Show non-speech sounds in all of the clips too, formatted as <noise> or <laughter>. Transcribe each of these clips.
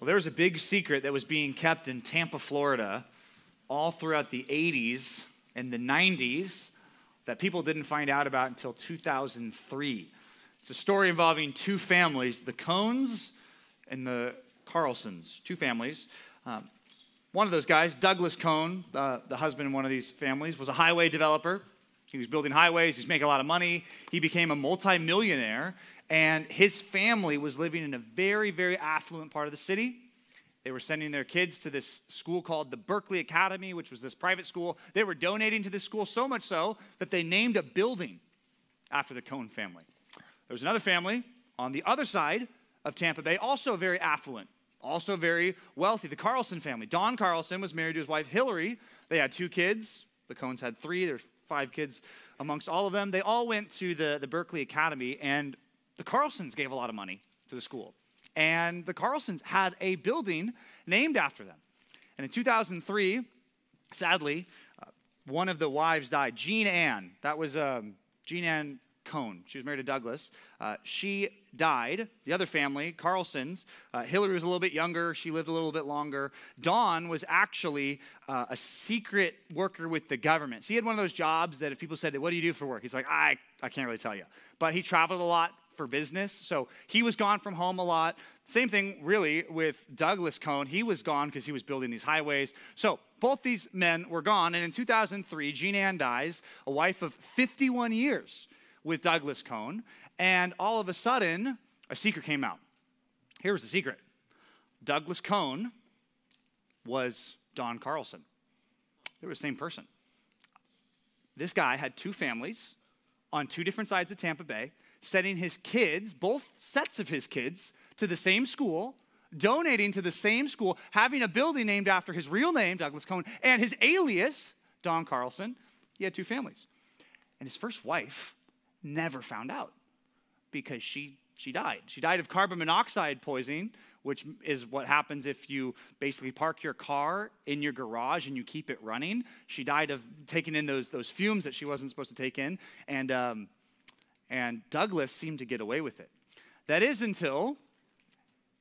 Well, there was a big secret that was being kept in Tampa, Florida, all throughout the 80s and the 90s that people didn't find out about until 2003. It's a story involving two families, the Cohns and the Carlsons, two families. Um, one of those guys, Douglas Cohn, uh, the husband in one of these families, was a highway developer. He was building highways, he's making a lot of money. He became a multimillionaire and his family was living in a very, very affluent part of the city. They were sending their kids to this school called the Berkeley Academy, which was this private school. They were donating to this school so much so that they named a building after the Cohn family. There was another family on the other side of Tampa Bay, also very affluent, also very wealthy, the Carlson family. Don Carlson was married to his wife Hillary. They had two kids. The Cohns had three. There's five kids amongst all of them. They all went to the, the Berkeley Academy, and the Carlsons gave a lot of money to the school. And the Carlsons had a building named after them. And in 2003, sadly, uh, one of the wives died, Jean Ann. That was um, Jean Ann Cohn. She was married to Douglas. Uh, she died. The other family, Carlsons, uh, Hillary was a little bit younger. She lived a little bit longer. Don was actually uh, a secret worker with the government. So he had one of those jobs that if people said, What do you do for work? He's like, I, I can't really tell you. But he traveled a lot, for business. So he was gone from home a lot. Same thing, really, with Douglas Cohn. He was gone because he was building these highways. So both these men were gone. And in 2003, Jean Ann dies, a wife of 51 years with Douglas Cohn. And all of a sudden, a secret came out. Here was the secret Douglas Cohn was Don Carlson. They were the same person. This guy had two families on two different sides of Tampa Bay sending his kids, both sets of his kids, to the same school, donating to the same school, having a building named after his real name, Douglas Cohn, and his alias, Don Carlson. He had two families. And his first wife never found out because she, she died. She died of carbon monoxide poisoning, which is what happens if you basically park your car in your garage and you keep it running. She died of taking in those, those fumes that she wasn't supposed to take in. And um, and Douglas seemed to get away with it. That is until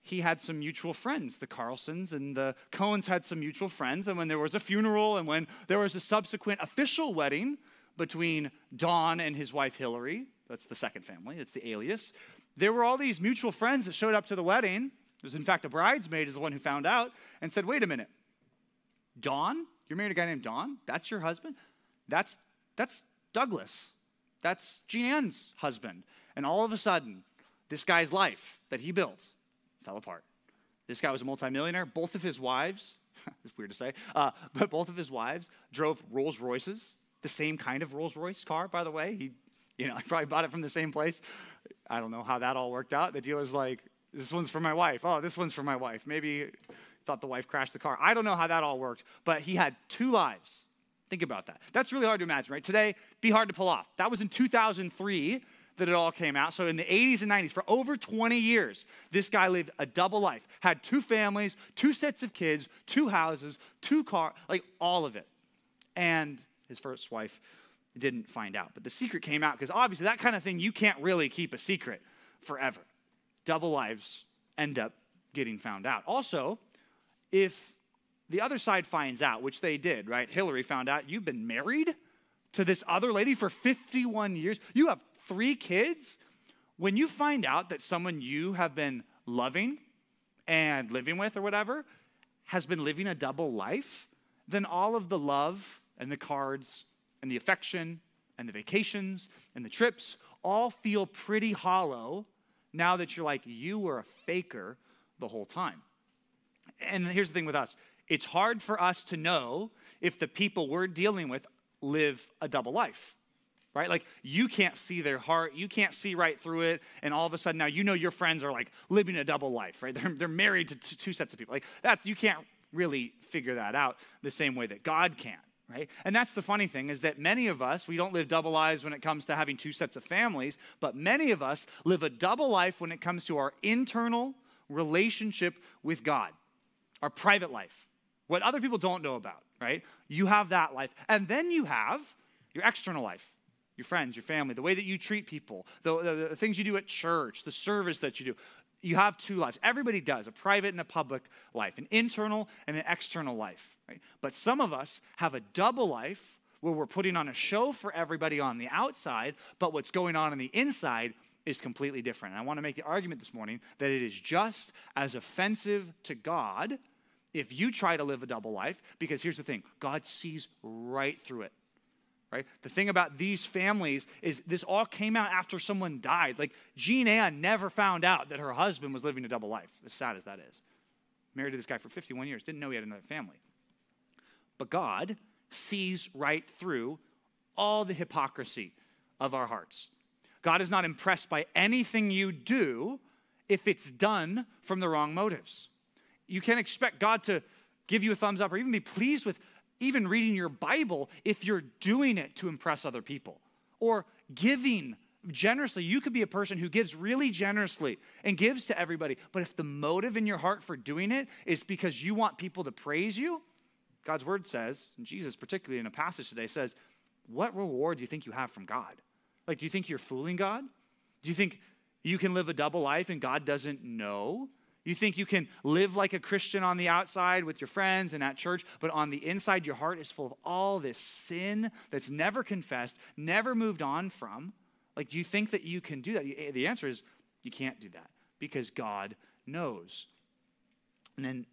he had some mutual friends. The Carlsons and the Cohns had some mutual friends. And when there was a funeral and when there was a subsequent official wedding between Don and his wife Hillary, that's the second family, it's the alias, there were all these mutual friends that showed up to the wedding. It was, in fact, a bridesmaid is the one who found out and said, Wait a minute, Don? You're married to a guy named Don? That's your husband? That's, that's Douglas. That's Jean Ann's husband. And all of a sudden, this guy's life that he built fell apart. This guy was a multimillionaire. Both of his wives, <laughs> it's weird to say, uh, <laughs> but both of his wives drove Rolls Royces, the same kind of Rolls Royce car, by the way. He, you know, <laughs> I probably bought it from the same place. I don't know how that all worked out. The dealer's like, this one's for my wife. Oh, this one's for my wife. Maybe thought the wife crashed the car. I don't know how that all worked, but he had two lives Think about that. That's really hard to imagine, right? Today, be hard to pull off. That was in 2003 that it all came out. So in the 80s and 90s, for over 20 years, this guy lived a double life. Had two families, two sets of kids, two houses, two cars, like all of it. And his first wife didn't find out. But the secret came out because obviously that kind of thing you can't really keep a secret forever. Double lives end up getting found out. Also, if the other side finds out, which they did, right? Hillary found out you've been married to this other lady for 51 years. You have three kids. When you find out that someone you have been loving and living with or whatever has been living a double life, then all of the love and the cards and the affection and the vacations and the trips all feel pretty hollow now that you're like, you were a faker the whole time. And here's the thing with us it's hard for us to know if the people we're dealing with live a double life right? Like you can't see their heart, you can't see right through it, and all of a sudden now you know your friends are like living a double life, right? <laughs> They're, they're married to t- two sets of people. Like that's you can't really figure that out the same way that God can, right? And that's the funny thing is that many of us we don't live double lives when it comes to having two sets of families, but many of us live a double life when it comes to our internal relationship with God, our private life what other people don't know about, right? You have that life. And then you have your external life, your friends, your family, the way that you treat people, the, the, the, things you do at church, the service that you do. you have two lives. Everybody does a private and a public life, an internal and an external life, right? But some of us have a double life where we're putting on a show for everybody on the outside, but what's going on on the inside is completely different. And I want to make the argument this morning that it is just as offensive to God if you try to live a double life, because here's the thing God sees right through it right? The thing about these families is this all came out after someone died. Like Jean Ann never found out that her husband was living a double life, as sad as that is. Married to this guy for 51 years, didn't know he had another family. But God sees right through all the hypocrisy of our hearts. God is not impressed by anything you do if it's done from the wrong motives. You can't expect God to give you a thumbs up or even be pleased with even reading your Bible if you're doing it to impress other people or giving generously. You could be a person who gives really generously and gives to everybody, but if the motive in your heart for doing it is because you want people to praise you, God's word says, and Jesus, particularly in a passage today, says, What reward do you think you have from God? Like, do you think you're fooling God? Do you think you can live a double life and God doesn't know? You think you can live like a Christian on the outside with your friends and at church, but on the inside, your heart is full of all this sin that's never confessed, never moved on from? Like, do you think that you can do that? The answer is you can't do that because God knows. And in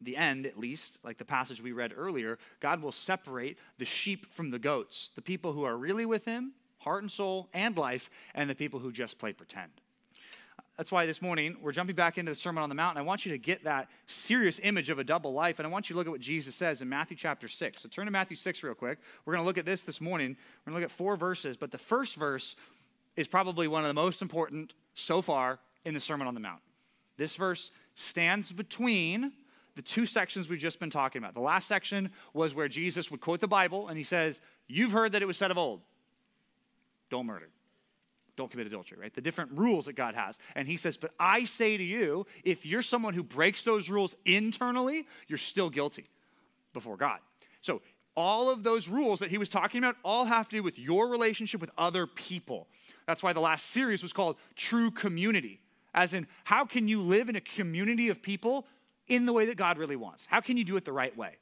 the end, at least, like the passage we read earlier, God will separate the sheep from the goats, the people who are really with Him, heart and soul and life, and the people who just play pretend. That's why this morning we're jumping back into the Sermon on the Mount. And I want you to get that serious image of a double life. And I want you to look at what Jesus says in Matthew chapter 6. So turn to Matthew 6 real quick. We're going to look at this this morning. We're going to look at four verses. But the first verse is probably one of the most important so far in the Sermon on the Mount. This verse stands between the two sections we've just been talking about. The last section was where Jesus would quote the Bible and he says, You've heard that it was said of old, don't murder don't commit adultery, right? The different rules that God has. And he says, But I say to you, if you're someone who breaks those rules internally, you're still guilty before God. So, all of those rules that he was talking about all have to do with your relationship with other people. That's why the last series was called True Community, as in, how can you live in a community of people in the way that God really wants? How can you do it the right way?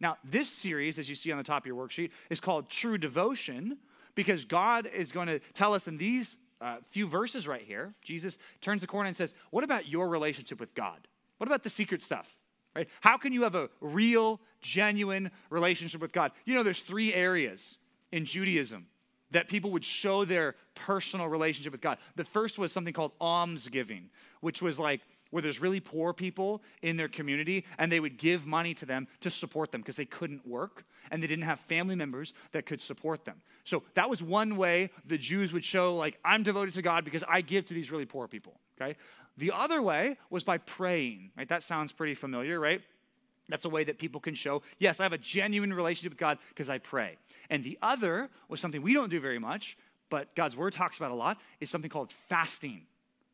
Now, this series, as you see on the top of your worksheet, is called True Devotion because God is going to tell us in these uh, few verses right here, Jesus turns the corner and says, What about your relationship with God? What about the secret stuff? Right? How can you have a real, genuine relationship with God? You know, there's three areas in Judaism that people would show their personal relationship with God. The first was something called almsgiving, which was like where there's really poor people in their community and they would give money to them to support them because they couldn't work and they didn't have family members that could support them. So that was one way the Jews would show, like, I'm devoted to God because I give to these really poor people, okay? The other way was by praying, right? That sounds pretty familiar, right? That's a way that people can show, yes, I have a genuine relationship with God because I pray. And the other was something we don't do very much, but God's word talks about a lot, is something called fasting.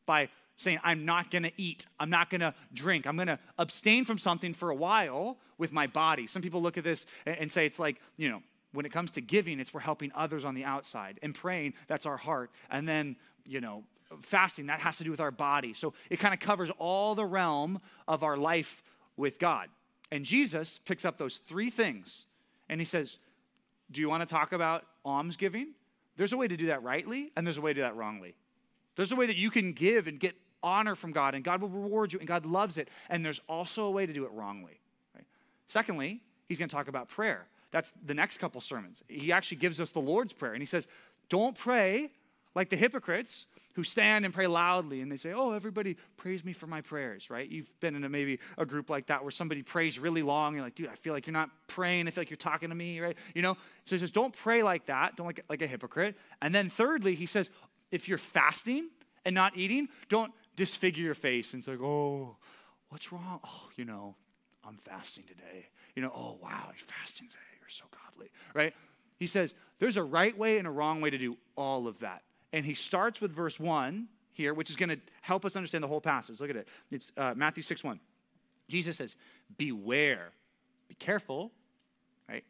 By saying, I'm not going to eat, I'm not going to drink, I'm going to abstain from something for a while with my body. Some people look at this and say it's like, you know, when it comes to giving, it's we're helping others on the outside. And praying, that's our heart. And then, you know, fasting, that has to do with our body. So it kind of covers all the realm of our life with God. And Jesus picks up those three things and he says, Do you want to talk about almsgiving? There's a way to do that rightly, and there's a way to do that wrongly. There's a way that you can give and get honor from God, and God will reward you, and God loves it. And there's also a way to do it wrongly. Right? Secondly, he's going to talk about prayer. That's the next couple sermons. He actually gives us the Lord's Prayer, and he says, Don't pray like the hypocrites who stand and pray loudly and they say, Oh, everybody praise me for my prayers, right? You've been in a, maybe a group like that where somebody prays really long. You're like, Dude, I feel like you're not praying. I feel like you're talking to me, right? You know? So he says, Don't pray like that. Don't like, like a hypocrite. And then thirdly, he says, If you're fasting and not eating, don't disfigure your face and say, Oh, what's wrong? Oh, you know, I'm fasting today. You know, oh, wow, you're fasting today. You're so godly, right? He says, There's a right way and a wrong way to do all of that. And he starts with verse 1 here, which is going to help us understand the whole passage. Look at it. It's uh, Matthew 6 1. Jesus says, Beware, be careful, right?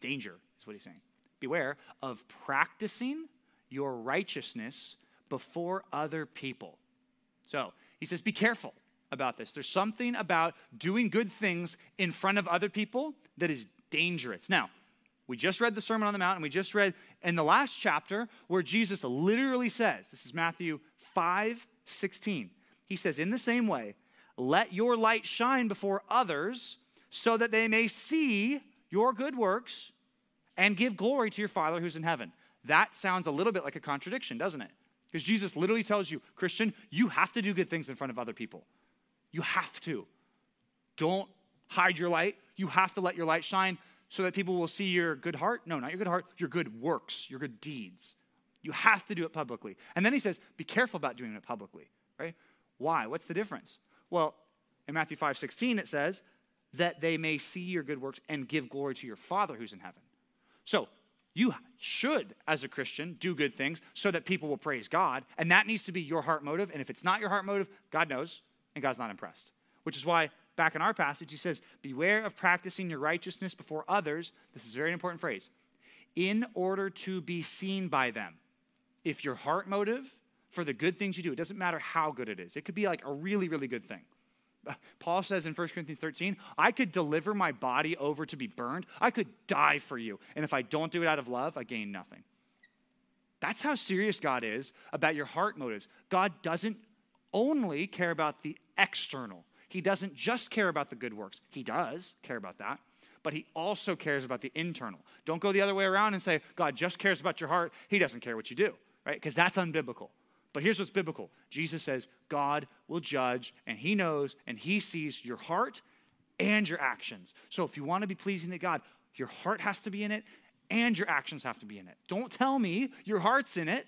Danger is what he's saying. Beware of practicing your righteousness before other people. So He says, be careful about this. There's something about doing good things in front of other people that is dangerous. Now, we just read the Sermon on the Mount, and we just read in the last chapter where Jesus literally says, this is Matthew 5 16. He says, In the same way, let your light shine before others so that they may see your good works and give glory to your Father who's in heaven. That sounds a little bit like a contradiction, doesn't it? Because Jesus literally tells you, Christian, you have to do good things in front of other people. You have to. Don't hide your light. You have to let your light shine so that people will see your good heart. No, not your good heart, your good works, your good deeds. You have to do it publicly. And then he says, be careful about doing it publicly, right? Why? What's the difference? Well, in Matthew 5 16, it says, that they may see your good works and give glory to your Father who's in heaven. So, you should, as a Christian, do good things so that people will praise God. And that needs to be your heart motive. And if it's not your heart motive, God knows, and God's not impressed. Which is why, back in our passage, he says, Beware of practicing your righteousness before others. This is a very important phrase. In order to be seen by them. If your heart motive for the good things you do, it doesn't matter how good it is, it could be like a really, really good thing. Paul says in 1 Corinthians 13, I could deliver my body over to be burned. I could die for you. And if I don't do it out of love, I gain nothing. That's how serious God is about your heart motives. God doesn't only care about the external, He doesn't just care about the good works. He does care about that, but He also cares about the internal. Don't go the other way around and say, God just cares about your heart. He doesn't care what you do, right? Because that's unbiblical. But here's what's biblical Jesus says God will judge, and He knows, and He sees your heart and your actions. So if you want to be pleasing to God, your heart has to be in it, and your actions have to be in it. Don't tell me your heart's in it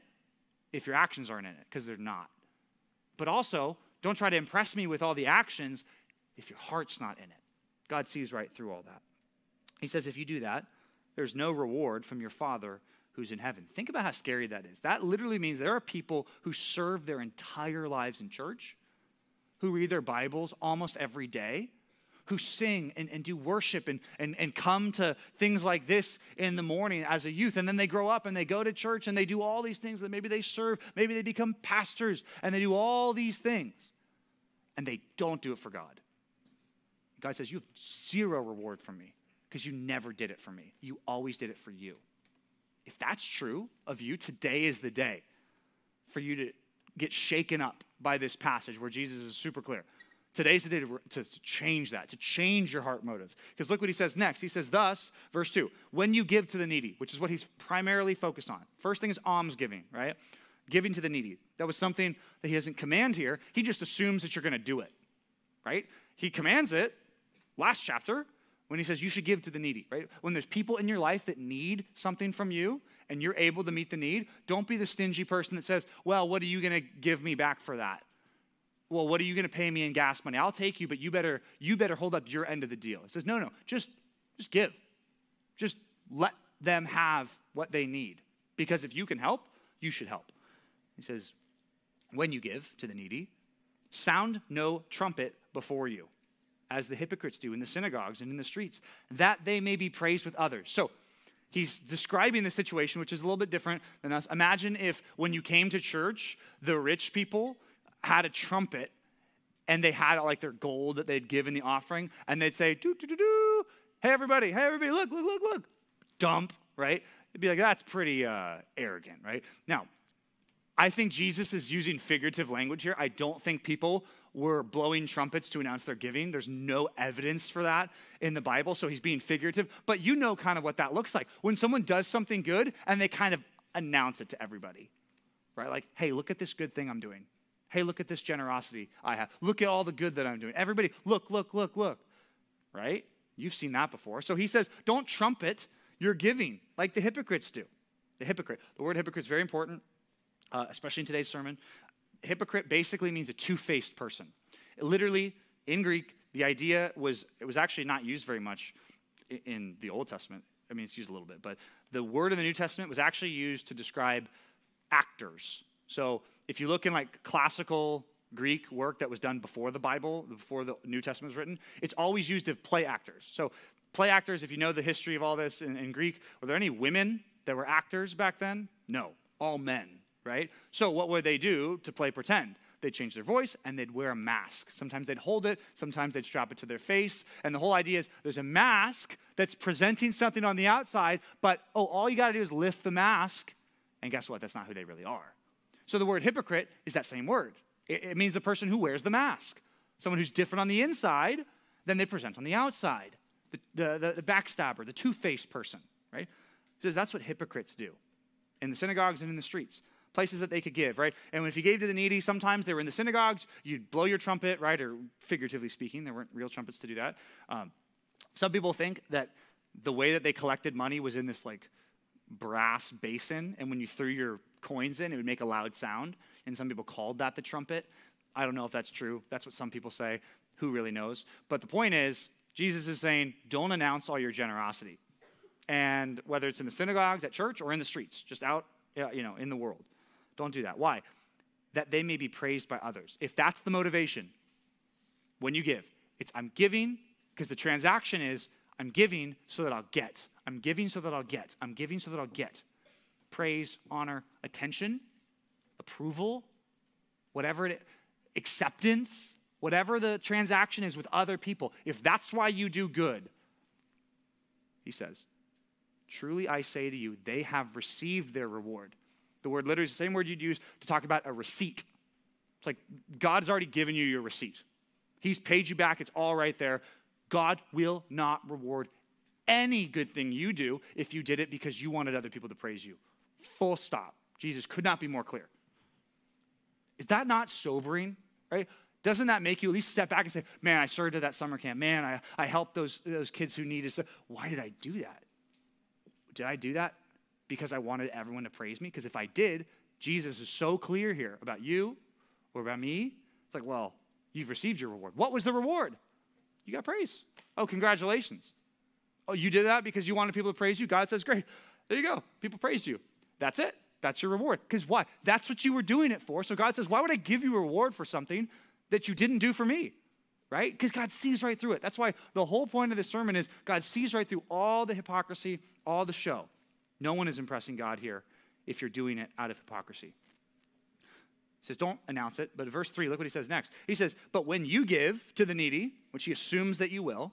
if your actions aren't in it, because they're not. But also, don't try to impress me with all the actions if your heart's not in it. God sees right through all that. He says, if you do that, there's no reward from your Father who's in heaven. Think about how scary that is. That literally means there are people who serve their entire lives in church, who read their Bibles almost every day, who sing and, and do worship and, and, and come to things like this in the morning as a youth. And then they grow up and they go to church and they do all these things that maybe they serve, maybe they become pastors and they do all these things. And they don't do it for God. God says, You have zero reward from me because you never did it for me. You always did it for you. If that's true of you, today is the day for you to get shaken up by this passage where Jesus is super clear. Today's the day to, to, to change that, to change your heart motives. Because look what he says next. He says, Thus, verse 2, when you give to the needy, which is what he's primarily focused on. First thing is almsgiving, right? Giving to the needy. That was something that he doesn't command here. He just assumes that you're going to do it, right? He commands it last chapter, when he says you should give to the needy, right? When there's people in your life that need something from you and you're able to meet the need, don't be the stingy person that says, well, what are you going to give me back for that? Well, what are you going to pay me in gas money? I'll take you, but you better you better hold up your end of the deal. He says, no, no, just just give. Just let them have what they need. Because if you can help, you should help. He says, when you give to the needy, sound no trumpet before you as the hypocrites do in the synagogues and in the streets, that they may be praised with others. So he's describing the situation, which is a little bit different than us. Imagine if when you came to church, the rich people had a trumpet and they had like their gold that they'd give in the offering, and they'd say, doo, doo, doo, doo. hey, everybody, hey, everybody, look, look, look, look. Dump, right? It'd be like, that's pretty uh, arrogant, right? Now, I think Jesus is using figurative language here. I don't think people were blowing trumpets to announce their giving. There's no evidence for that in the Bible, so he's being figurative. But you know kind of what that looks like. When someone does something good and they kind of announce it to everybody, right? Like, hey, look at this good thing I'm doing. Hey, look at this generosity I have. Look at all the good that I'm doing. Everybody, look, look, look, look, right? You've seen that before. So he says, don't trumpet your giving like the hypocrites do. The hypocrite. The word hypocrite is very important, uh, especially in today's sermon hypocrite basically means a two-faced person. It literally, in Greek, the idea was it was actually not used very much in the Old Testament. I mean, it's used a little bit, but the word in the New Testament was actually used to describe actors. So if you look in like classical Greek work that was done before the Bible, before the New Testament was written, it's always used of play actors. So play actors, if you know the history of all this in, in Greek, were there any women that were actors back then? No, all men right? So what would they do to play pretend? they'd change their voice, and they'd wear a mask. Sometimes they'd hold it, sometimes they'd strap it to their face. And the whole idea is there's a mask that's presenting something on the outside, but oh, all you got to do is lift the mask, and guess what? That's not who they really are. So the word hypocrite is that same word. It, it means the person who wears the mask, someone who's different on the inside than they present on the outside. The, the, the, the backstabber, the two faced person, right? He Says that's what hypocrites do in the synagogues and in the streets places that they could give, right? And if you gave to the needy, sometimes they were in the synagogues, you'd blow your trumpet, right? Or figuratively speaking, there weren't real trumpets to do that. Um, some people think that the way that they collected money was in this like brass basin, and when you threw your coins in, it would make a loud sound. And some people called that the trumpet. I don't know if that's true. That's what some people say. Who really knows? But the point is, Jesus is saying, don't announce all your generosity. And whether it's in the synagogues, at church, or in the streets, just out, you know, in the world. Don't do that. Why? That they may be praised by others. If that's the motivation when you give, it's I'm giving because the transaction is I'm giving so that I'll get. I'm giving so that I'll get. I'm giving so that I'll get. Praise, honor, attention, approval, whatever acceptance, whatever the transaction is with other people. If that's why you do good, he says, truly I say to you, they have received their reward. The word literally is the same word you'd use to talk about a receipt. It's like God's already given you your receipt. He's paid you back, it's all right there. God will not reward any good thing you do if you did it because you wanted other people to praise you. Full stop. Jesus could not be more clear. Is that not sobering? Right? Doesn't that make you at least step back and say, man, I served at that summer camp. Man, I, I helped those, those kids who needed. Why did I do that? Did I do that because I wanted everyone to praise me? Because if I did, Jesus is so clear here about you or about me. It's like, well, you've received your reward. What was the reward? You got praise. Oh, congratulations. Oh, you did that because you wanted people to praise you? God says, great. There you go. People praised you. That's it. That's your reward. Because why? That's what you were doing it for. So God says, why would I give you a reward for something that you didn't do for me? Right? Because God sees right through it. That's why the whole point of this sermon is God sees right through all the hypocrisy, all the show. No one is impressing God here if you're doing it out of hypocrisy. He says, don't announce it. But verse 3, look what he says next. He says, But when you give to the needy, which he assumes that you will,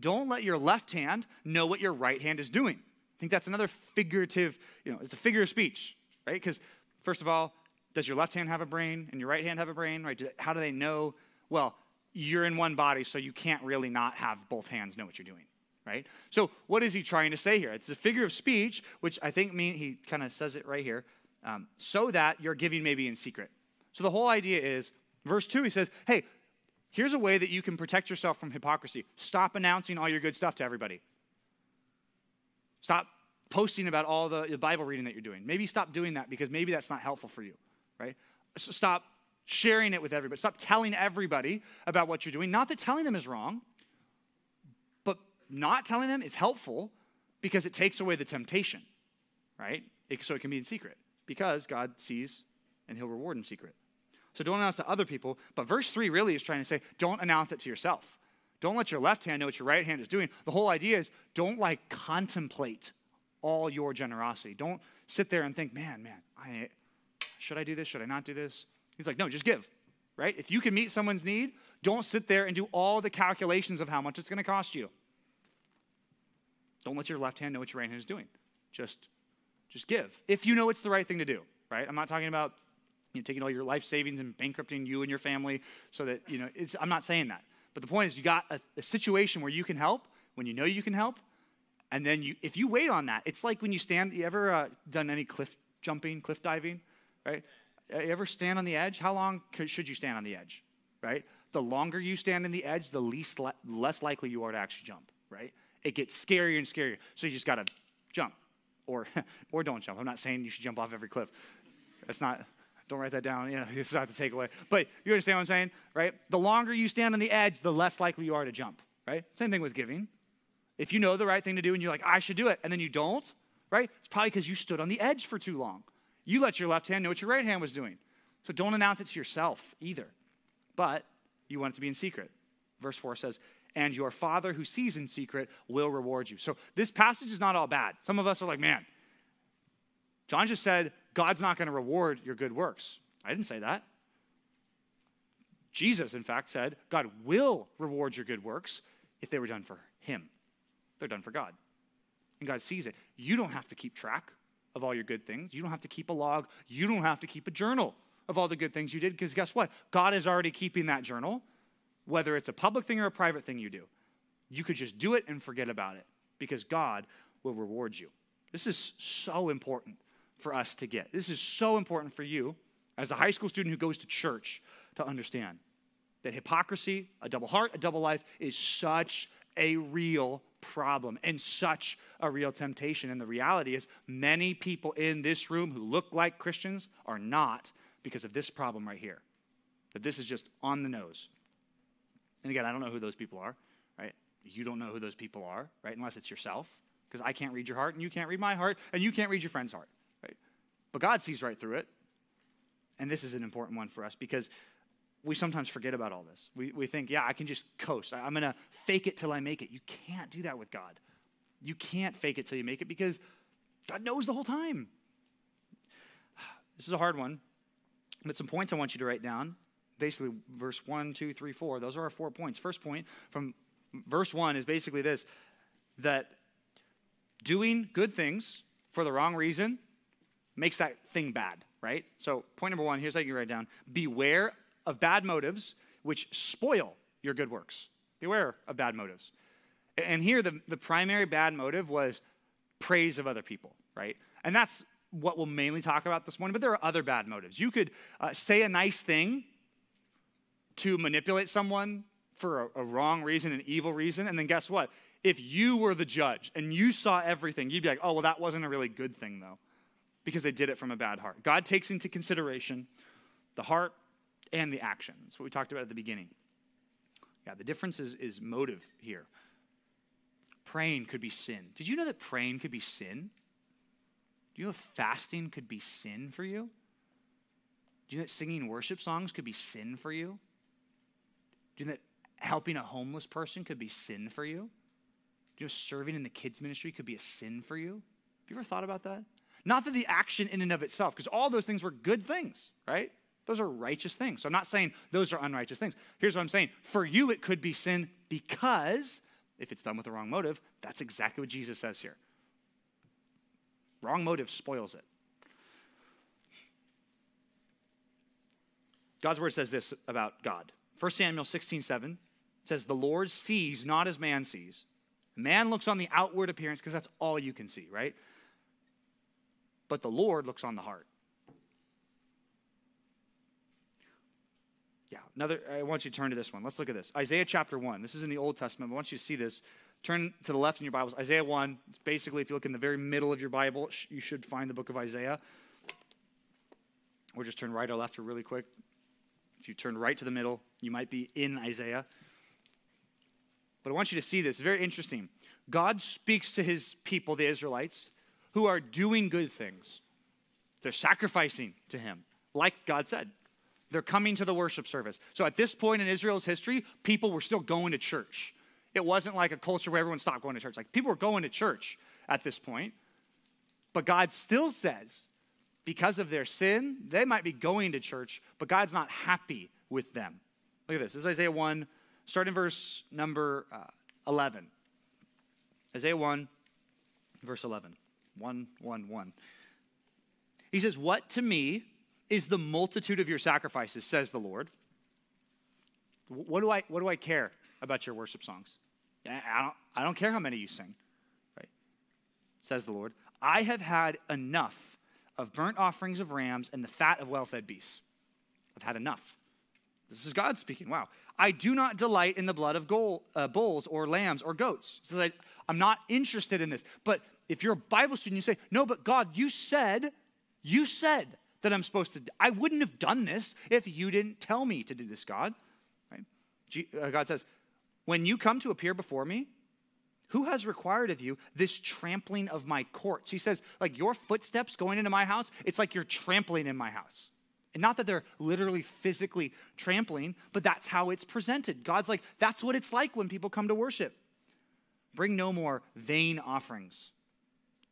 don't let your left hand know what your right hand is doing. I think that's another figurative, you know, it's a figure of speech, right? Because, first of all, does your left hand have a brain and your right hand have a brain, right? How do they know? Well, you're in one body, so you can't really not have both hands know what you're doing right? So what is he trying to say here? It's a figure of speech, which I think mean he kind of says it right here, um, so that your giving may be in secret. So the whole idea is, verse two, he says, hey, here's a way that you can protect yourself from hypocrisy. Stop announcing all your good stuff to everybody. Stop posting about all the, the Bible reading that you're doing. Maybe stop doing that because maybe that's not helpful for you, right? So stop sharing it with everybody. Stop telling everybody about what you're doing. Not that telling them is wrong, not telling them is helpful because it takes away the temptation, right? It, so it can be in secret because God sees and he'll reward in secret. So don't announce to other people. But verse 3 really is trying to say don't announce it to yourself. Don't let your left hand know what your right hand is doing. The whole idea is don't like contemplate all your generosity. Don't sit there and think, man, man, I, should I do this? Should I not do this? He's like, no, just give, right? If you can meet someone's need, don't sit there and do all the calculations of how much it's going to cost you. Don't let your left hand know what your right hand is doing. Just, just give. If you know it's the right thing to do, right? I'm not talking about you know, taking all your life savings and bankrupting you and your family so that, you know, it's, I'm not saying that. But the point is, you got a, a situation where you can help when you know you can help. And then you, if you wait on that, it's like when you stand, you ever uh, done any cliff jumping, cliff diving, right? You ever stand on the edge? How long should you stand on the edge, right? The longer you stand on the edge, the least le- less likely you are to actually jump, right? It gets scarier and scarier. So you just got to jump or, <laughs> or don't jump. I'm not saying you should jump off every cliff. That's not, don't write that down. You know, <laughs> it's not the takeaway. But you understand what I'm saying, right? The longer you stand on the edge, the less likely you are to jump, right? Same thing with giving. If you know the right thing to do and you're like, I should do it, and then you don't, right? It's probably because you stood on the edge for too long. You let your left hand know what your right hand was doing. So don't announce it to yourself either. But you want it to be in secret. Verse 4 says, and your Father who sees in secret will reward you. So this passage is not all bad. Some of us are like, man, John just said God's not going to reward your good works. I didn't say that. Jesus, in fact, said God will reward your good works if they were done for Him. They're done for God. And God sees it. You don't have to keep track of all your good things. You don't have to keep a log. You don't have to keep a journal of all the good things you did because guess what? God is already keeping that journal, whether it's a public thing or a private thing you do. You could just do it and forget about it because God will reward you. This is so important for us to get. This is so important for you as a high school student who goes to church to understand that hypocrisy, a double heart, a double life is such a real problem and such a real temptation. And the reality is, many people in this room who look like Christians are not because of this problem right here. That this is just on the nose. And again, I don't know who those people are, right? You don't know who those people are, right? Unless it's yourself, because I can't read your heart and you can't read my heart and you can't read your friend's heart, right? But God sees right through it. And this is an important one for us because we sometimes forget about all this. We, we think, yeah, I can just coast. I, I'm going to fake it till I make it. You can't do that with God. You can't fake it till you make it because God knows the whole time. <sighs> This is a hard one, but some points I want you to write down. Basically, verse one, two, three, four. Those are our four points. First point from verse 1 is basically this that doing good things for the wrong reason makes that thing bad, right? So, point number one here's how you write down Beware of bad motives which spoil your good works. Beware of bad motives. And here, the, the primary bad motive was praise of other people, right? And that's what we'll mainly talk about this morning, but there are other bad motives. You could uh, say a nice thing to manipulate someone for a, a wrong reason, an evil reason, and then guess what? If you were the judge and you saw everything, you'd be like, oh, well, that wasn't a really good thing, though, because they did it from a bad heart. God takes into consideration the heart and the action. That's what we talked about at the beginning. Yeah, the difference is, is motive here. Praying could be sin. Did you know that praying could be sin? Do you know fasting could be sin for you? Do you know that singing worship songs could be sin for you? Do you know that helping a homeless person could be sin for you? Do you know serving in the kids' ministry could be a sin for you? Have you ever thought about that? Not that the action in and of itself, because all those things were good things, right? Those are righteous things. So I'm not saying those are unrighteous things. Here's what I'm saying for you, it could be sin because if it's done with the wrong motive, that's exactly what Jesus says here. Wrong motive spoils it. God's word says this about God. 1 Samuel 16, 7 says, The Lord sees not as man sees. Man looks on the outward appearance because that's all you can see, right? But the Lord looks on the heart. Yeah, another, I want you to turn to this one. Let's look at this. Isaiah chapter 1. This is in the Old Testament. I want you to see this. Turn to the left in your Bibles. Isaiah 1. It's basically, if you look in the very middle of your Bible, you should find the book of Isaiah. Or just turn right or left really quick. If you turn right to the middle, you might be in Isaiah. But I want you to see this. Very interesting. God speaks to his people, the Israelites, who are doing good things. They're sacrificing to him, like God said. They're coming to the worship service. So at this point in Israel's history, people were still going to church. It wasn't like a culture where everyone stopped going to church. Like people were going to church at this point. But God still says, because of their sin, they might be going to church, but God's not happy with them. Look at this. This is Isaiah 1, start in verse number uh, 11. Isaiah 1, verse 11. 1, 1, 1. He says, What to me is the multitude of your sacrifices, says the Lord. What do I, what do I care about your worship songs? I don't, I don't care how many you sing, right? Says the Lord. I have had enough of burnt offerings of rams and the fat of well fed beasts. I've had enough. This is God speaking. Wow. I do not delight in the blood of gold, uh, bulls or lambs or goats. So like, I'm not interested in this. But if you're a Bible student, you say, No, but God, you said, you said that I'm supposed to. I wouldn't have done this if you didn't tell me to do this, God. Right? Uh, God says, When you come to appear before me, who has required of you this trampling of my courts? He says, like your footsteps going into my house, it's like you're trampling in my house. And not that they're literally physically trampling, but that's how it's presented. God's like, that's what it's like when people come to worship. Bring no more vain offerings.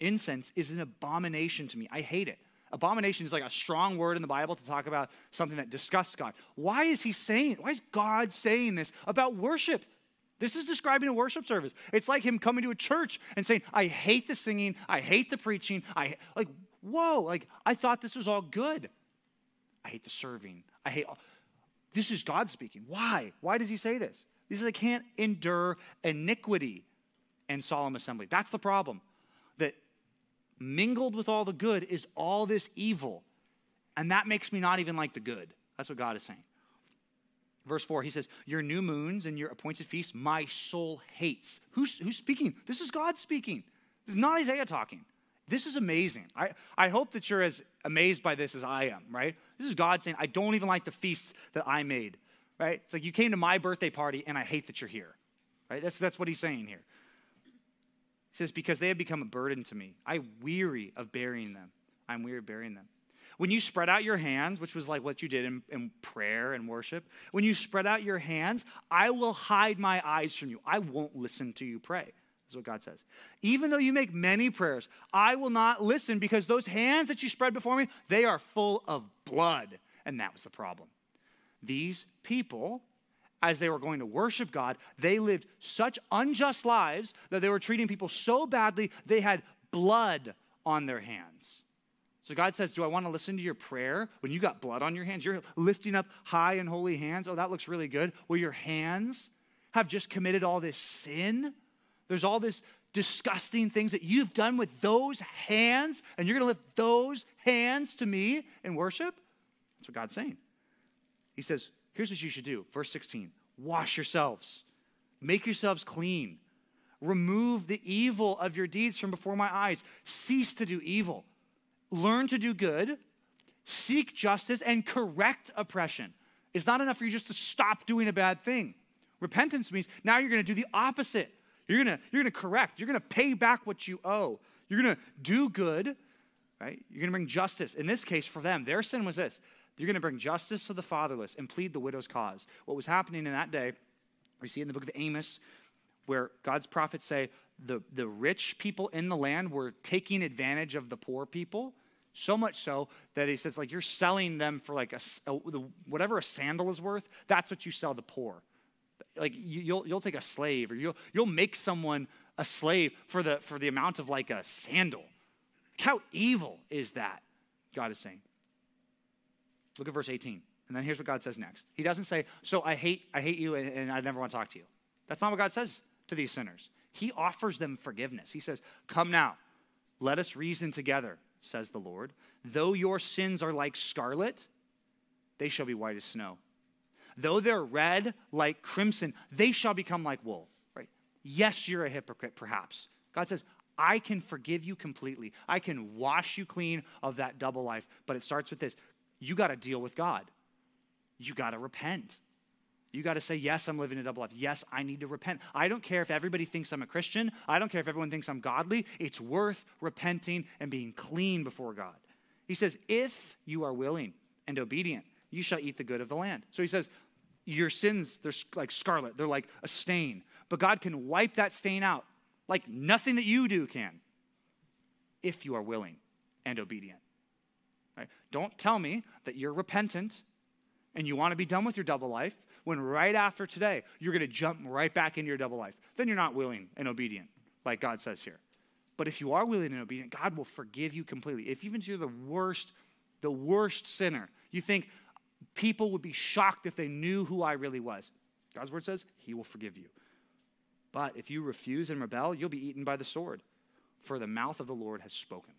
Incense is an abomination to me. I hate it. abomination is like a strong word in the Bible to talk about something that disgusts God. Why is he saying, why is God saying this about worship? This is describing a worship service. It's like him coming to a church and saying, I hate the singing, I hate the preaching, I like, whoa, like I thought this was all good. I hate the serving. I hate all. This is God speaking. Why? Why does he say this? He says, I can't endure iniquity and solemn assembly. That's the problem. That mingled with all the good is all this evil. And that makes me not even like the good. That's what God is saying. Verse 4, he says, Your new moons and your appointed feasts, my soul hates. Who's, who's speaking? This is God speaking. This is not Isaiah talking. This is amazing. I, I hope that you're as amazed by this as I am, right? This is God saying, I don't even like the feasts that I made, right? It's like you came to my birthday party and I hate that you're here, right? That's, that's what he's saying here. He says, Because they have become a burden to me. I weary of burying them. I'm weary of burying them. When you spread out your hands, which was like what you did in, in, prayer and worship, when you spread out your hands, I will hide my eyes from you. I won't listen to you pray. That's what God says. Even though you make many prayers, I will not listen because those hands that you spread before me, they are full of blood. And that was the problem. These people, as they were going to worship God, they lived such unjust lives that they were treating people so badly, they had blood on their hands. So God says, Do I want to listen to your prayer when you got blood on your hands? You're lifting up high and holy hands. Oh, that looks really good. Well, your hands have just committed all this sin there's all this disgusting things that you've done with those hands, and you're going to lift those hands to me in worship? That's what God's saying. He says, Here's what you should do. Verse 16 Wash yourselves, make yourselves clean, remove the evil of your deeds from before my eyes, cease to do evil, learn to do good, seek justice, and correct oppression. It's not enough for you just to stop doing a bad thing. Repentance means now you're going to do the opposite. You're gonna, you're gonna correct. You're gonna pay back what you owe. You're gonna do good, right? You're gonna bring justice. In this case, for them, their sin was this. You're gonna bring justice to the fatherless and plead the widow's cause. What was happening in that day, we see in the book of Amos, where God's prophets say the, the rich people in the land were taking advantage of the poor people. So much so that he says, like, you're selling them for like a, a whatever a sandal is worth, that's what you sell the poor like you'll you'll take a slave or you'll you'll make someone a slave for the for the amount of like a sandal. How evil is that? God is saying. Look at verse 18. And then here's what God says next. He doesn't say, "So I hate I hate you and, and I never want to talk to you." That's not what God says to these sinners. He offers them forgiveness. He says, "Come now, let us reason together," says the Lord. Though your sins are like scarlet, they shall be white as snow. Though they're red like crimson, they shall become like wool. Right? Yes, you're a hypocrite, perhaps. God says, I can forgive you completely. I can wash you clean of that double life. But it starts with this you got to deal with God. You got to repent. You got to say, Yes, I'm living a double life. Yes, I need to repent. I don't care if everybody thinks I'm a Christian. I don't care if everyone thinks I'm godly. It's worth repenting and being clean before God. He says, If you are willing and obedient, you shall eat the good of the land. So he says, your sins, they're like scarlet, they're like a stain. But God can wipe that stain out like nothing that you do can if you are willing and obedient. Right? Don't tell me that you're repentant and you want to be done with your double life when right after today you're going to jump right back into your double life. Then you're not willing and obedient, like God says here. But if you are willing and obedient, God will forgive you completely. If even if you're the worst, the worst sinner, you think, people would be shocked if they knew who I really was. God's word says he will forgive you. But if you refuse and rebel, you'll be eaten by the sword, for the mouth of the Lord has spoken.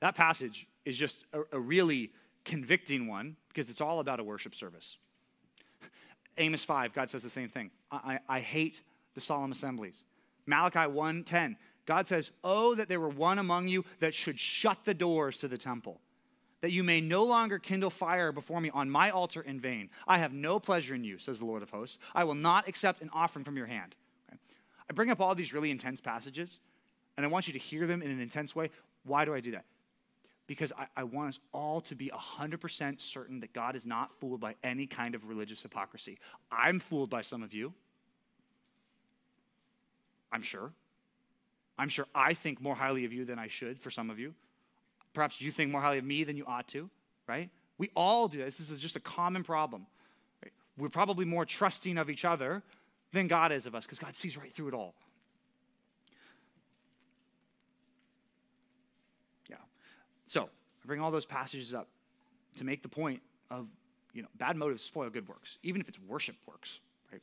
That passage is just a, a really convicting one because it's all about a worship service. Amos 5, God says the same thing. I, I, hate the solemn assemblies. Malachi 1:10, God says, Oh, that there were one among you that should shut the doors to the temple that you may no longer kindle fire before me on my altar in vain. I have no pleasure in you, says the Lord of hosts. I will not accept an offering from your hand. Okay? I bring up all these really intense passages, and I want you to hear them in an intense way. Why do I do that? Because I, I want us all to be 100% certain that God is not fooled by any kind of religious hypocrisy. I'm fooled by some of you. I'm sure. I'm sure I think more highly of you than I should for some of you. Perhaps you think more highly of me than you ought to, right? We all do this. This is just a common problem. Right? We're probably more trusting of each other than God is of us because God sees right through it all. Yeah. So I bring all those passages up to make the point of, you know, bad motives spoil good works, even if it's worship works, right?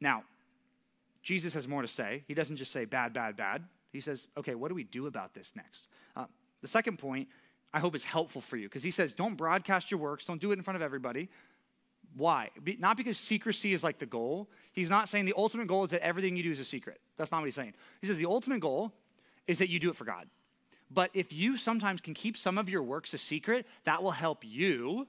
Now, Jesus has more to say. He doesn't just say bad, bad, bad. He says, okay, what do we do about this next? Uh, the second point, I hope, is helpful for you because he says, don't broadcast your works, don't do it in front of everybody. Why? Be, not because secrecy is like the goal. He's not saying the ultimate goal is that everything you do is a secret. That's not what he's saying. He says the ultimate goal is that you do it for God. But if you sometimes can keep some of your works a secret, that will help you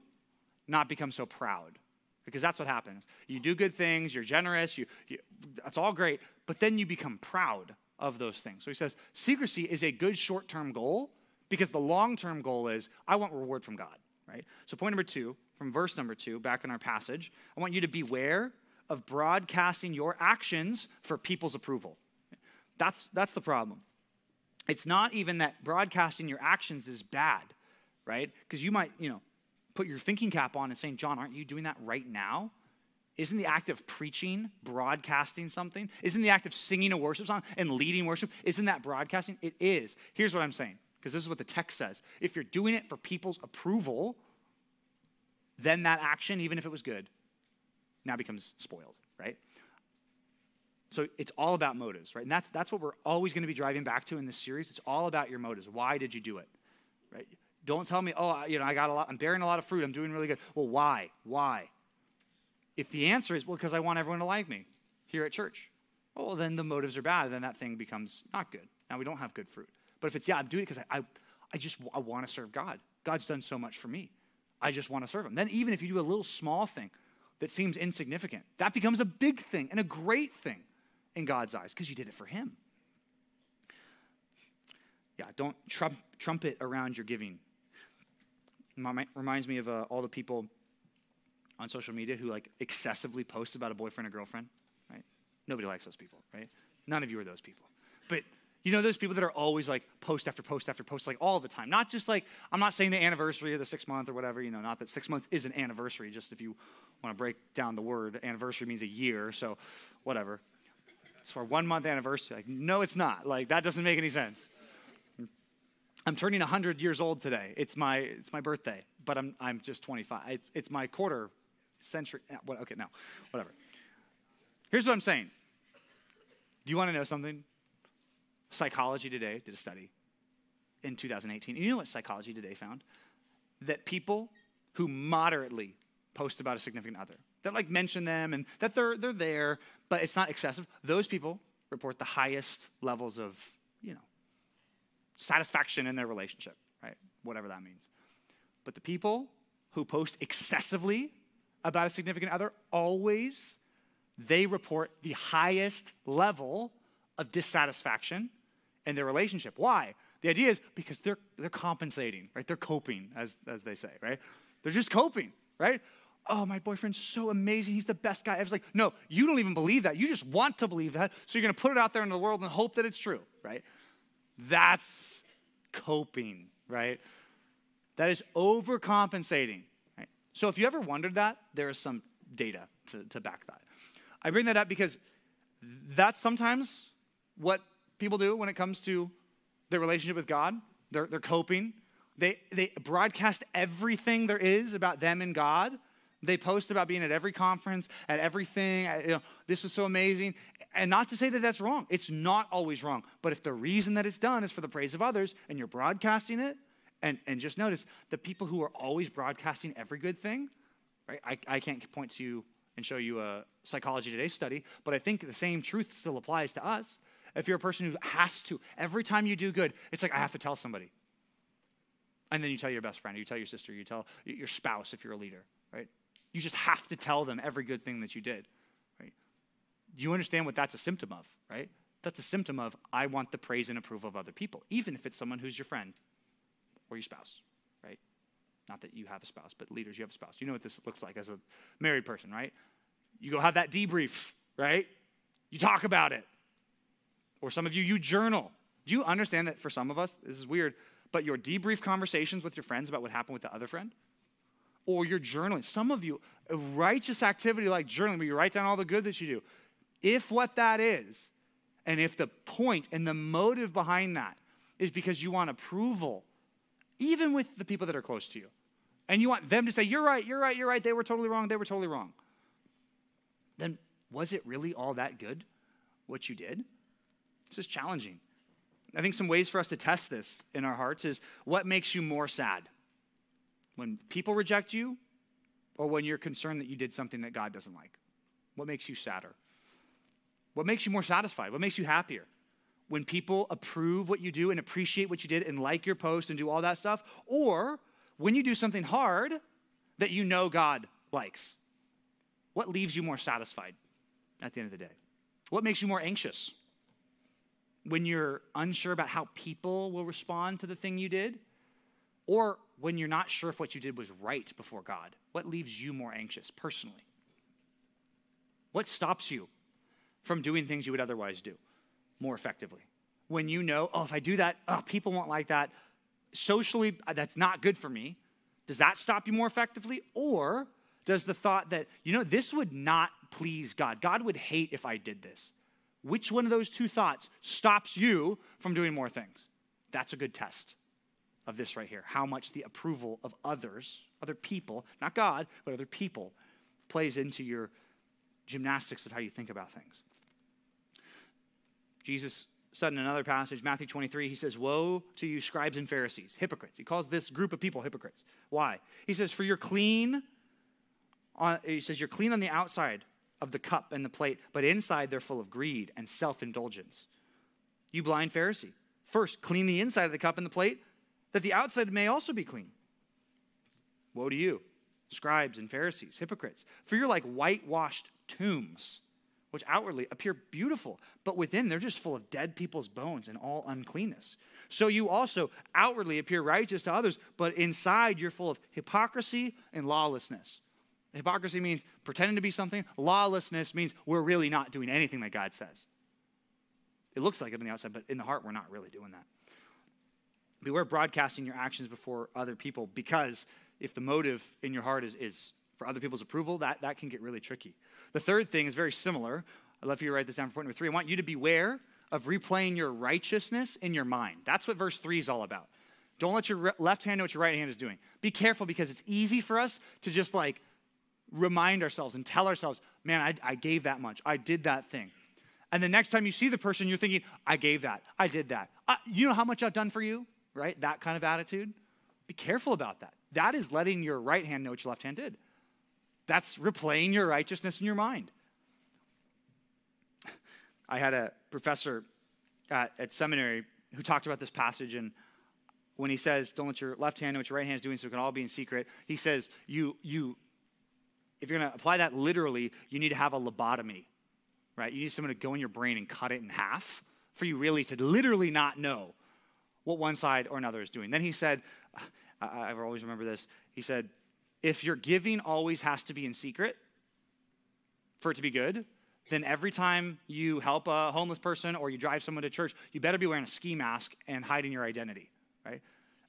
not become so proud. Because that's what happens. You do good things, you're generous, you, you, that's all great, but then you become proud of those things. So he says secrecy is a good short term goal because the long term goal is I want reward from God, right? So, point number two, from verse number two, back in our passage, I want you to beware of broadcasting your actions for people's approval. That's, that's the problem. It's not even that broadcasting your actions is bad, right? Because you might, you know, put your thinking cap on and saying, John, aren't you doing that right now? Isn't the act of preaching broadcasting something? Isn't the act of singing a worship song and leading worship, isn't that broadcasting? It is. Here's what I'm saying, because this is what the text says. If you're doing it for people's approval, then that action, even if it was good, now becomes spoiled, right? So it's all about motives, right? And that's, that's what we're always going to be driving back to in this series. It's all about your motives. Why did you do it, right? Don't tell me, oh, you know, I got a lot, I'm bearing a lot of fruit, I'm doing really good. Well, why? Why? If the answer is, well, because I want everyone to like me here at church, oh, well, then the motives are bad. Then that thing becomes not good. Now we don't have good fruit. But if it's, yeah, I'm doing it because I, I, I just I want to serve God. God's done so much for me. I just want to serve Him. Then even if you do a little small thing that seems insignificant, that becomes a big thing and a great thing in God's eyes because you did it for Him. Yeah, don't trump, trumpet around your giving. Reminds me of uh, all the people on social media who like excessively post about a boyfriend or girlfriend, right? Nobody likes those people, right? None of you are those people. But you know those people that are always like post after post after post, like all the time. Not just like, I'm not saying the anniversary or the six month or whatever, you know, not that six months is an anniversary, just if you want to break down the word, anniversary means a year, so whatever. It's for one month anniversary. Like, no, it's not. Like, that doesn't make any sense. I'm turning 100 years old today. It's my, it's my birthday, but I'm, I'm just 25. It's, it's my quarter century. Eh, what, okay, no, whatever. Here's what I'm saying. Do you want to know something? Psychology Today did a study in 2018. And you know what Psychology Today found? That people who moderately post about a significant other, that like mention them and that they're, they're there, but it's not excessive, those people report the highest levels of, you know, satisfaction in their relationship, right? Whatever that means. But the people who post excessively about a significant other always they report the highest level of dissatisfaction in their relationship. Why? The idea is because they're they're compensating, right? They're coping, as as they say, right? They're just coping, right? Oh, my boyfriend's so amazing. He's the best guy. I was like, no, you don't even believe that. You just want to believe that. So you're going to put it out there in the world and hope that it's true, right? That's coping, right? That is overcompensating. Right? So if you ever wondered that, there is some data to, to back that. I bring that up because that's sometimes what people do when it comes to their relationship with God. They're, they're coping. They, they broadcast everything there is about them and God they post about being at every conference, at everything. You know, this was so amazing. And not to say that that's wrong. It's not always wrong. But if the reason that it's done is for the praise of others and you're broadcasting it, and, and just notice the people who are always broadcasting every good thing, right? I, I can't point to you and show you a Psychology Today study, but I think the same truth still applies to us. If you're a person who has to, every time you do good, it's like, I have to tell somebody. And then you tell your best friend, you tell your sister, you tell your spouse if you're a leader, right? You just have to tell them every good thing that you did, right? You understand what that's a symptom of, right? That's a symptom of I want the praise and approval of other people, even if it's someone who's your friend or your spouse, right? Not that you have a spouse, but leaders, you have a spouse. You know what this looks like as a married person, right? You go have that debrief, right? You talk about it. Or some of you, you journal. Do you understand that for some of us, this is weird, but your debrief conversations with your friends about what happened with the other friend? Or your journaling. Some of you, a righteous activity like journaling, where you write down all the good that you do. If what that is, and if the point and the motive behind that is because you want approval, even with the people that are close to you, and you want them to say, You're right, you're right, you're right, they were totally wrong, they were totally wrong, then was it really all that good what you did? This is challenging. I think some ways for us to test this in our hearts is what makes you more sad? When people reject you or when you're concerned that you did something that God doesn't like? What makes you sadder? What makes you more satisfied? What makes you happier? When people approve what you do and appreciate what you did and like your post and do all that stuff? Or when you do something hard that you know God likes? What leaves you more satisfied at the end of the day? What makes you more anxious? When you're unsure about how people will respond to the thing you did? Or when you're not sure if what you did was right before God? What leaves you more anxious personally? What stops you from doing things you would otherwise do more effectively? When you know, oh, if I do that, oh, people won't like that. Socially, uh, that's not good for me. Does that stop you more effectively? Or does the thought that, you know, this would not please God, God would hate if I did this? Which one of those two thoughts stops you from doing more things? That's a good test of this right here. How much the approval of others, other people, not God, but other people, plays into your gymnastics of how you think about things. Jesus said in another passage, Matthew 23, he says, Woe to you, scribes and Pharisees, hypocrites. He calls this group of people hypocrites. Why? He says, For you're clean, on, he says, You're clean on the outside of the cup and the plate, but inside they're full of greed and self indulgence. You blind Pharisee, first clean the inside of the cup and the plate, that the outside may also be clean. Woe to you, scribes and Pharisees, hypocrites, for you're like whitewashed tombs, which outwardly appear beautiful, but within they're just full of dead people's bones and all uncleanness. So you also outwardly appear righteous to others, but inside you're full of hypocrisy and lawlessness. Hypocrisy means pretending to be something. Lawlessness means we're really not doing anything that God says. It looks like it on the outside, but in the heart, we're not really doing that. Beware broadcasting your actions before other people because if the motive in your heart is, is for other people's approval, that, that can get really tricky. The third thing is very similar. I'd love for you to write this down for point number three. I want you to beware of replaying your righteousness in your mind. That's what verse three is all about. Don't let your left hand know what your right hand is doing. Be careful because it's easy for us to just like remind ourselves and tell ourselves, man, I, I gave that much. I did that thing. And the next time you see the person, you're thinking, I gave that. I did that. Uh, you know how much I've done for you, right? That kind of attitude. Be careful about that. That is letting your right hand know what your left hand did. That's replaying your righteousness in your mind. I had a professor at, at seminary who talked about this passage, and when he says, Don't let your left hand know what your right hand is doing so it can all be in secret, he says, You, you if you're going to apply that literally, you need to have a lobotomy, right? You need someone to go in your brain and cut it in half for you really to literally not know what one side or another is doing. Then he said, I, I always remember this. He said, if your giving always has to be in secret for it to be good, then every time you help a homeless person or you drive someone to church, you better be wearing a ski mask and hiding your identity, right?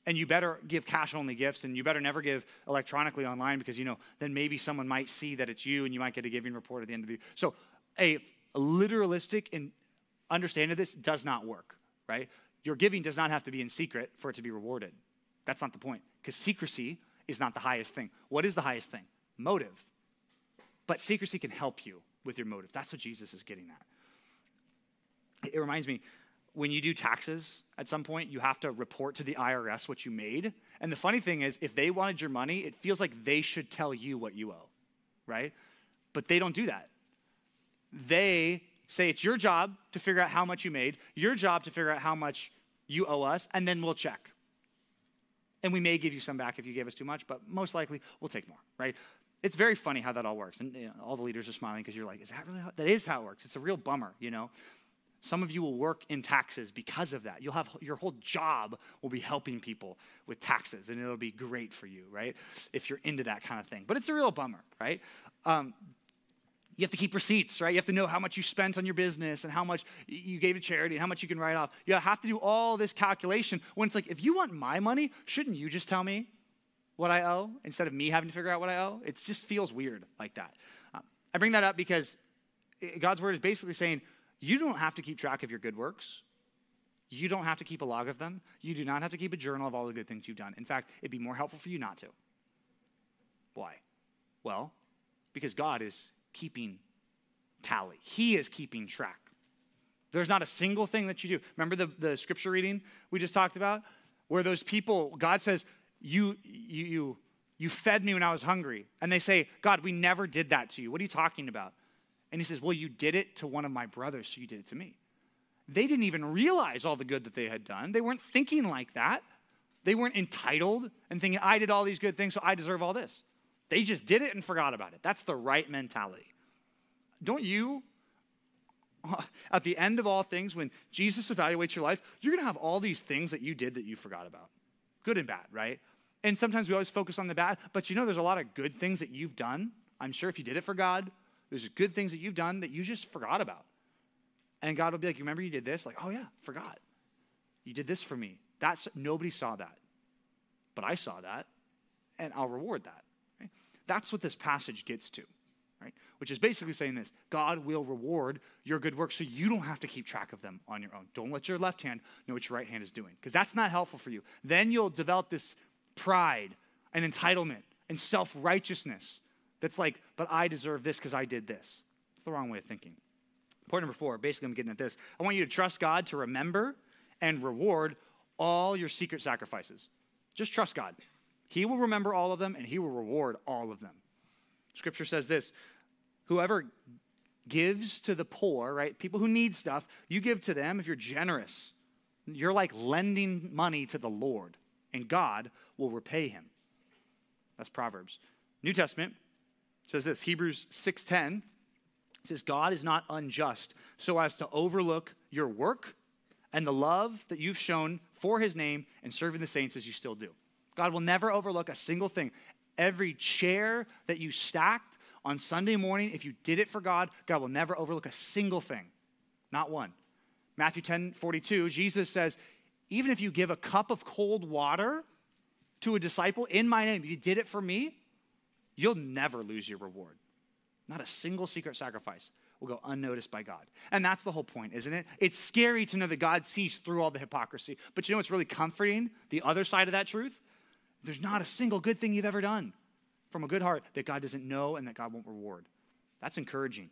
and you better give cash only gifts and you better never give electronically online because you know then maybe someone might see that it's you and you might get a giving report at the end of the year. so a, a literalistic and understanding of this does not work right your giving does not have to be in secret for it to be rewarded that's not the point because secrecy is not the highest thing what is the highest thing motive but secrecy can help you with your motive that's what jesus is getting at it reminds me when you do taxes at some point, you have to report to the IRS what you made. And the funny thing is, if they wanted your money, it feels like they should tell you what you owe, right? But they don't do that. They say it's your job to figure out how much you made, your job to figure out how much you owe us, and then we'll check. And we may give you some back if you gave us too much, but most likely we'll take more, right? It's very funny how that all works. And you know, all the leaders are smiling because you're like, is that really how? That is how it works. It's a real bummer, you know? Some of you will work in taxes because of that. You'll have your whole job will be helping people with taxes, and it'll be great for you, right? If you're into that kind of thing. But it's a real bummer, right? Um, You have to keep receipts, right? You have to know how much you spent on your business and how much you gave to charity and how much you can write off. You have to do all this calculation when it's like, if you want my money, shouldn't you just tell me what I owe instead of me having to figure out what I owe? It just feels weird like that. Uh, I bring that up because God's word is basically saying you don't have to keep track of your good works. You don't have to keep a log of them. You do not have to keep a journal of all the good things you've done. In fact, it'd be more helpful for you not to. Why? Well, because God is keeping tally, He is keeping track. There's not a single thing that you do. Remember the, the scripture reading we just talked about? Where those people, God says, you, you, you, you fed me when I was hungry. And they say, God, we never did that to you. What are you talking about? And he says, Well, you did it to one of my brothers, so you did it to me. They didn't even realize all the good that they had done. They weren't thinking like that. They weren't entitled and thinking, I did all these good things, so I deserve all this. They just did it and forgot about it. That's the right mentality. Don't you, <laughs> at the end of all things, when Jesus evaluates your life, you're going to have all these things that you did that you forgot about, good and bad, right? And sometimes we always focus on the bad, but you know, there's a lot of good things that you've done. I'm sure if you did it for God, there's good things that you've done that you just forgot about. And God will be like, You remember you did this? Like, oh yeah, forgot. You did this for me. That's nobody saw that. But I saw that, and I'll reward that. That's what this passage gets to, right? Which is basically saying this God will reward your good work so you don't have to keep track of them on your own. Don't let your left hand know what your right hand is doing, because that's not helpful for you. Then you'll develop this pride and entitlement and self righteousness that's like, but I deserve this because I did this. It's the wrong way of thinking. Point number four, basically, I'm getting at this. I want you to trust God to remember and reward all your secret sacrifices. Just trust God. He will remember all of them and He will reward all of them. Scripture says this whoever gives to the poor, right? People who need stuff, you give to them if you're generous. You're like lending money to the Lord, and God will repay him. That's Proverbs. New Testament says this Hebrews 6:10 says God is not unjust so as to overlook your work and the love that you've shown for his name and serving the saints as you still do. God will never overlook a single thing. Every chair that you stacked on Sunday morning, if you did it for God, God will never overlook a single thing. Not one. Matthew 10 42, Jesus says, even if you give a cup of cold water to a disciple in my name, you did it for me, you'll never lose your reward. Not a single secret sacrifice will go unnoticed by God. And that's the whole point, isn't it? It's scary to know that God sees through all the hypocrisy. But you know what's really comforting? The other side of that truth? There's not a single good thing you've ever done from a good heart that God doesn't know and that God won't reward. That's encouraging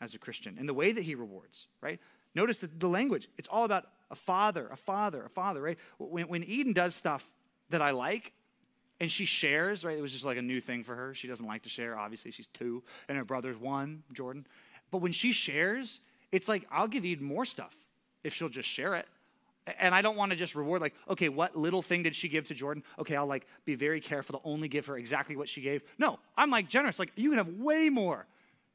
as a Christian. And the way that He rewards, right? Notice the, the language. It's all about a father, a father, a father, right? When, when Eden does stuff that I like, and she shares, right? It was just like a new thing for her. She doesn't like to share. Obviously, she's two, and her brother's one, Jordan. But when she shares, it's like, I'll give Eden more stuff if she'll just share it. And I don't want to just reward, like, okay, what little thing did she give to Jordan? Okay, I'll like be very careful to only give her exactly what she gave. No, I'm like generous. Like, you can have way more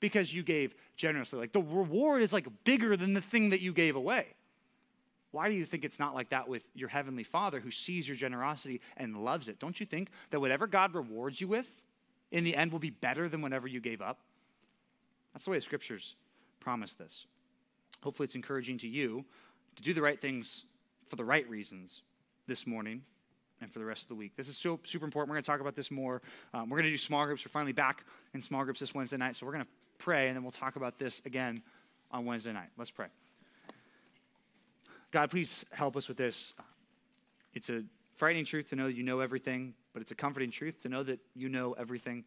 because you gave generously. Like, the reward is like bigger than the thing that you gave away. Why do you think it's not like that with your heavenly Father who sees your generosity and loves it? Don't you think that whatever God rewards you with in the end will be better than whatever you gave up? That's the way the scriptures promise this. Hopefully, it's encouraging to you to do the right things for the right reasons this morning and for the rest of the week. This is so, super important. We're going to talk about this more. Um, we're going to do small groups. We're finally back in small groups this Wednesday night, so we're going to pray and then we'll talk about this again on Wednesday night. Let's pray. God, please help us with this. It's a frightening truth to know that you know everything, but it's a comforting truth to know that you know everything.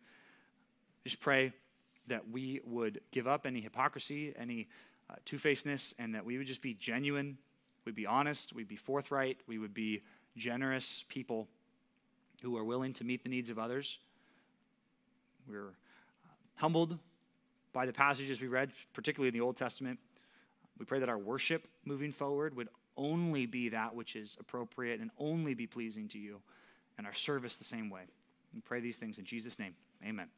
Just pray that we would give up any hypocrisy, any uh, two facedness, and that we would just be genuine, we'd be honest, we'd be forthright, we would be generous people who are willing to meet the needs of others. We're uh, humbled by the passages we read, particularly in the Old Testament. We pray that our worship moving forward would only be that which is appropriate and only be pleasing to you, and our service the same way. We pray these things in Jesus' name. Amen.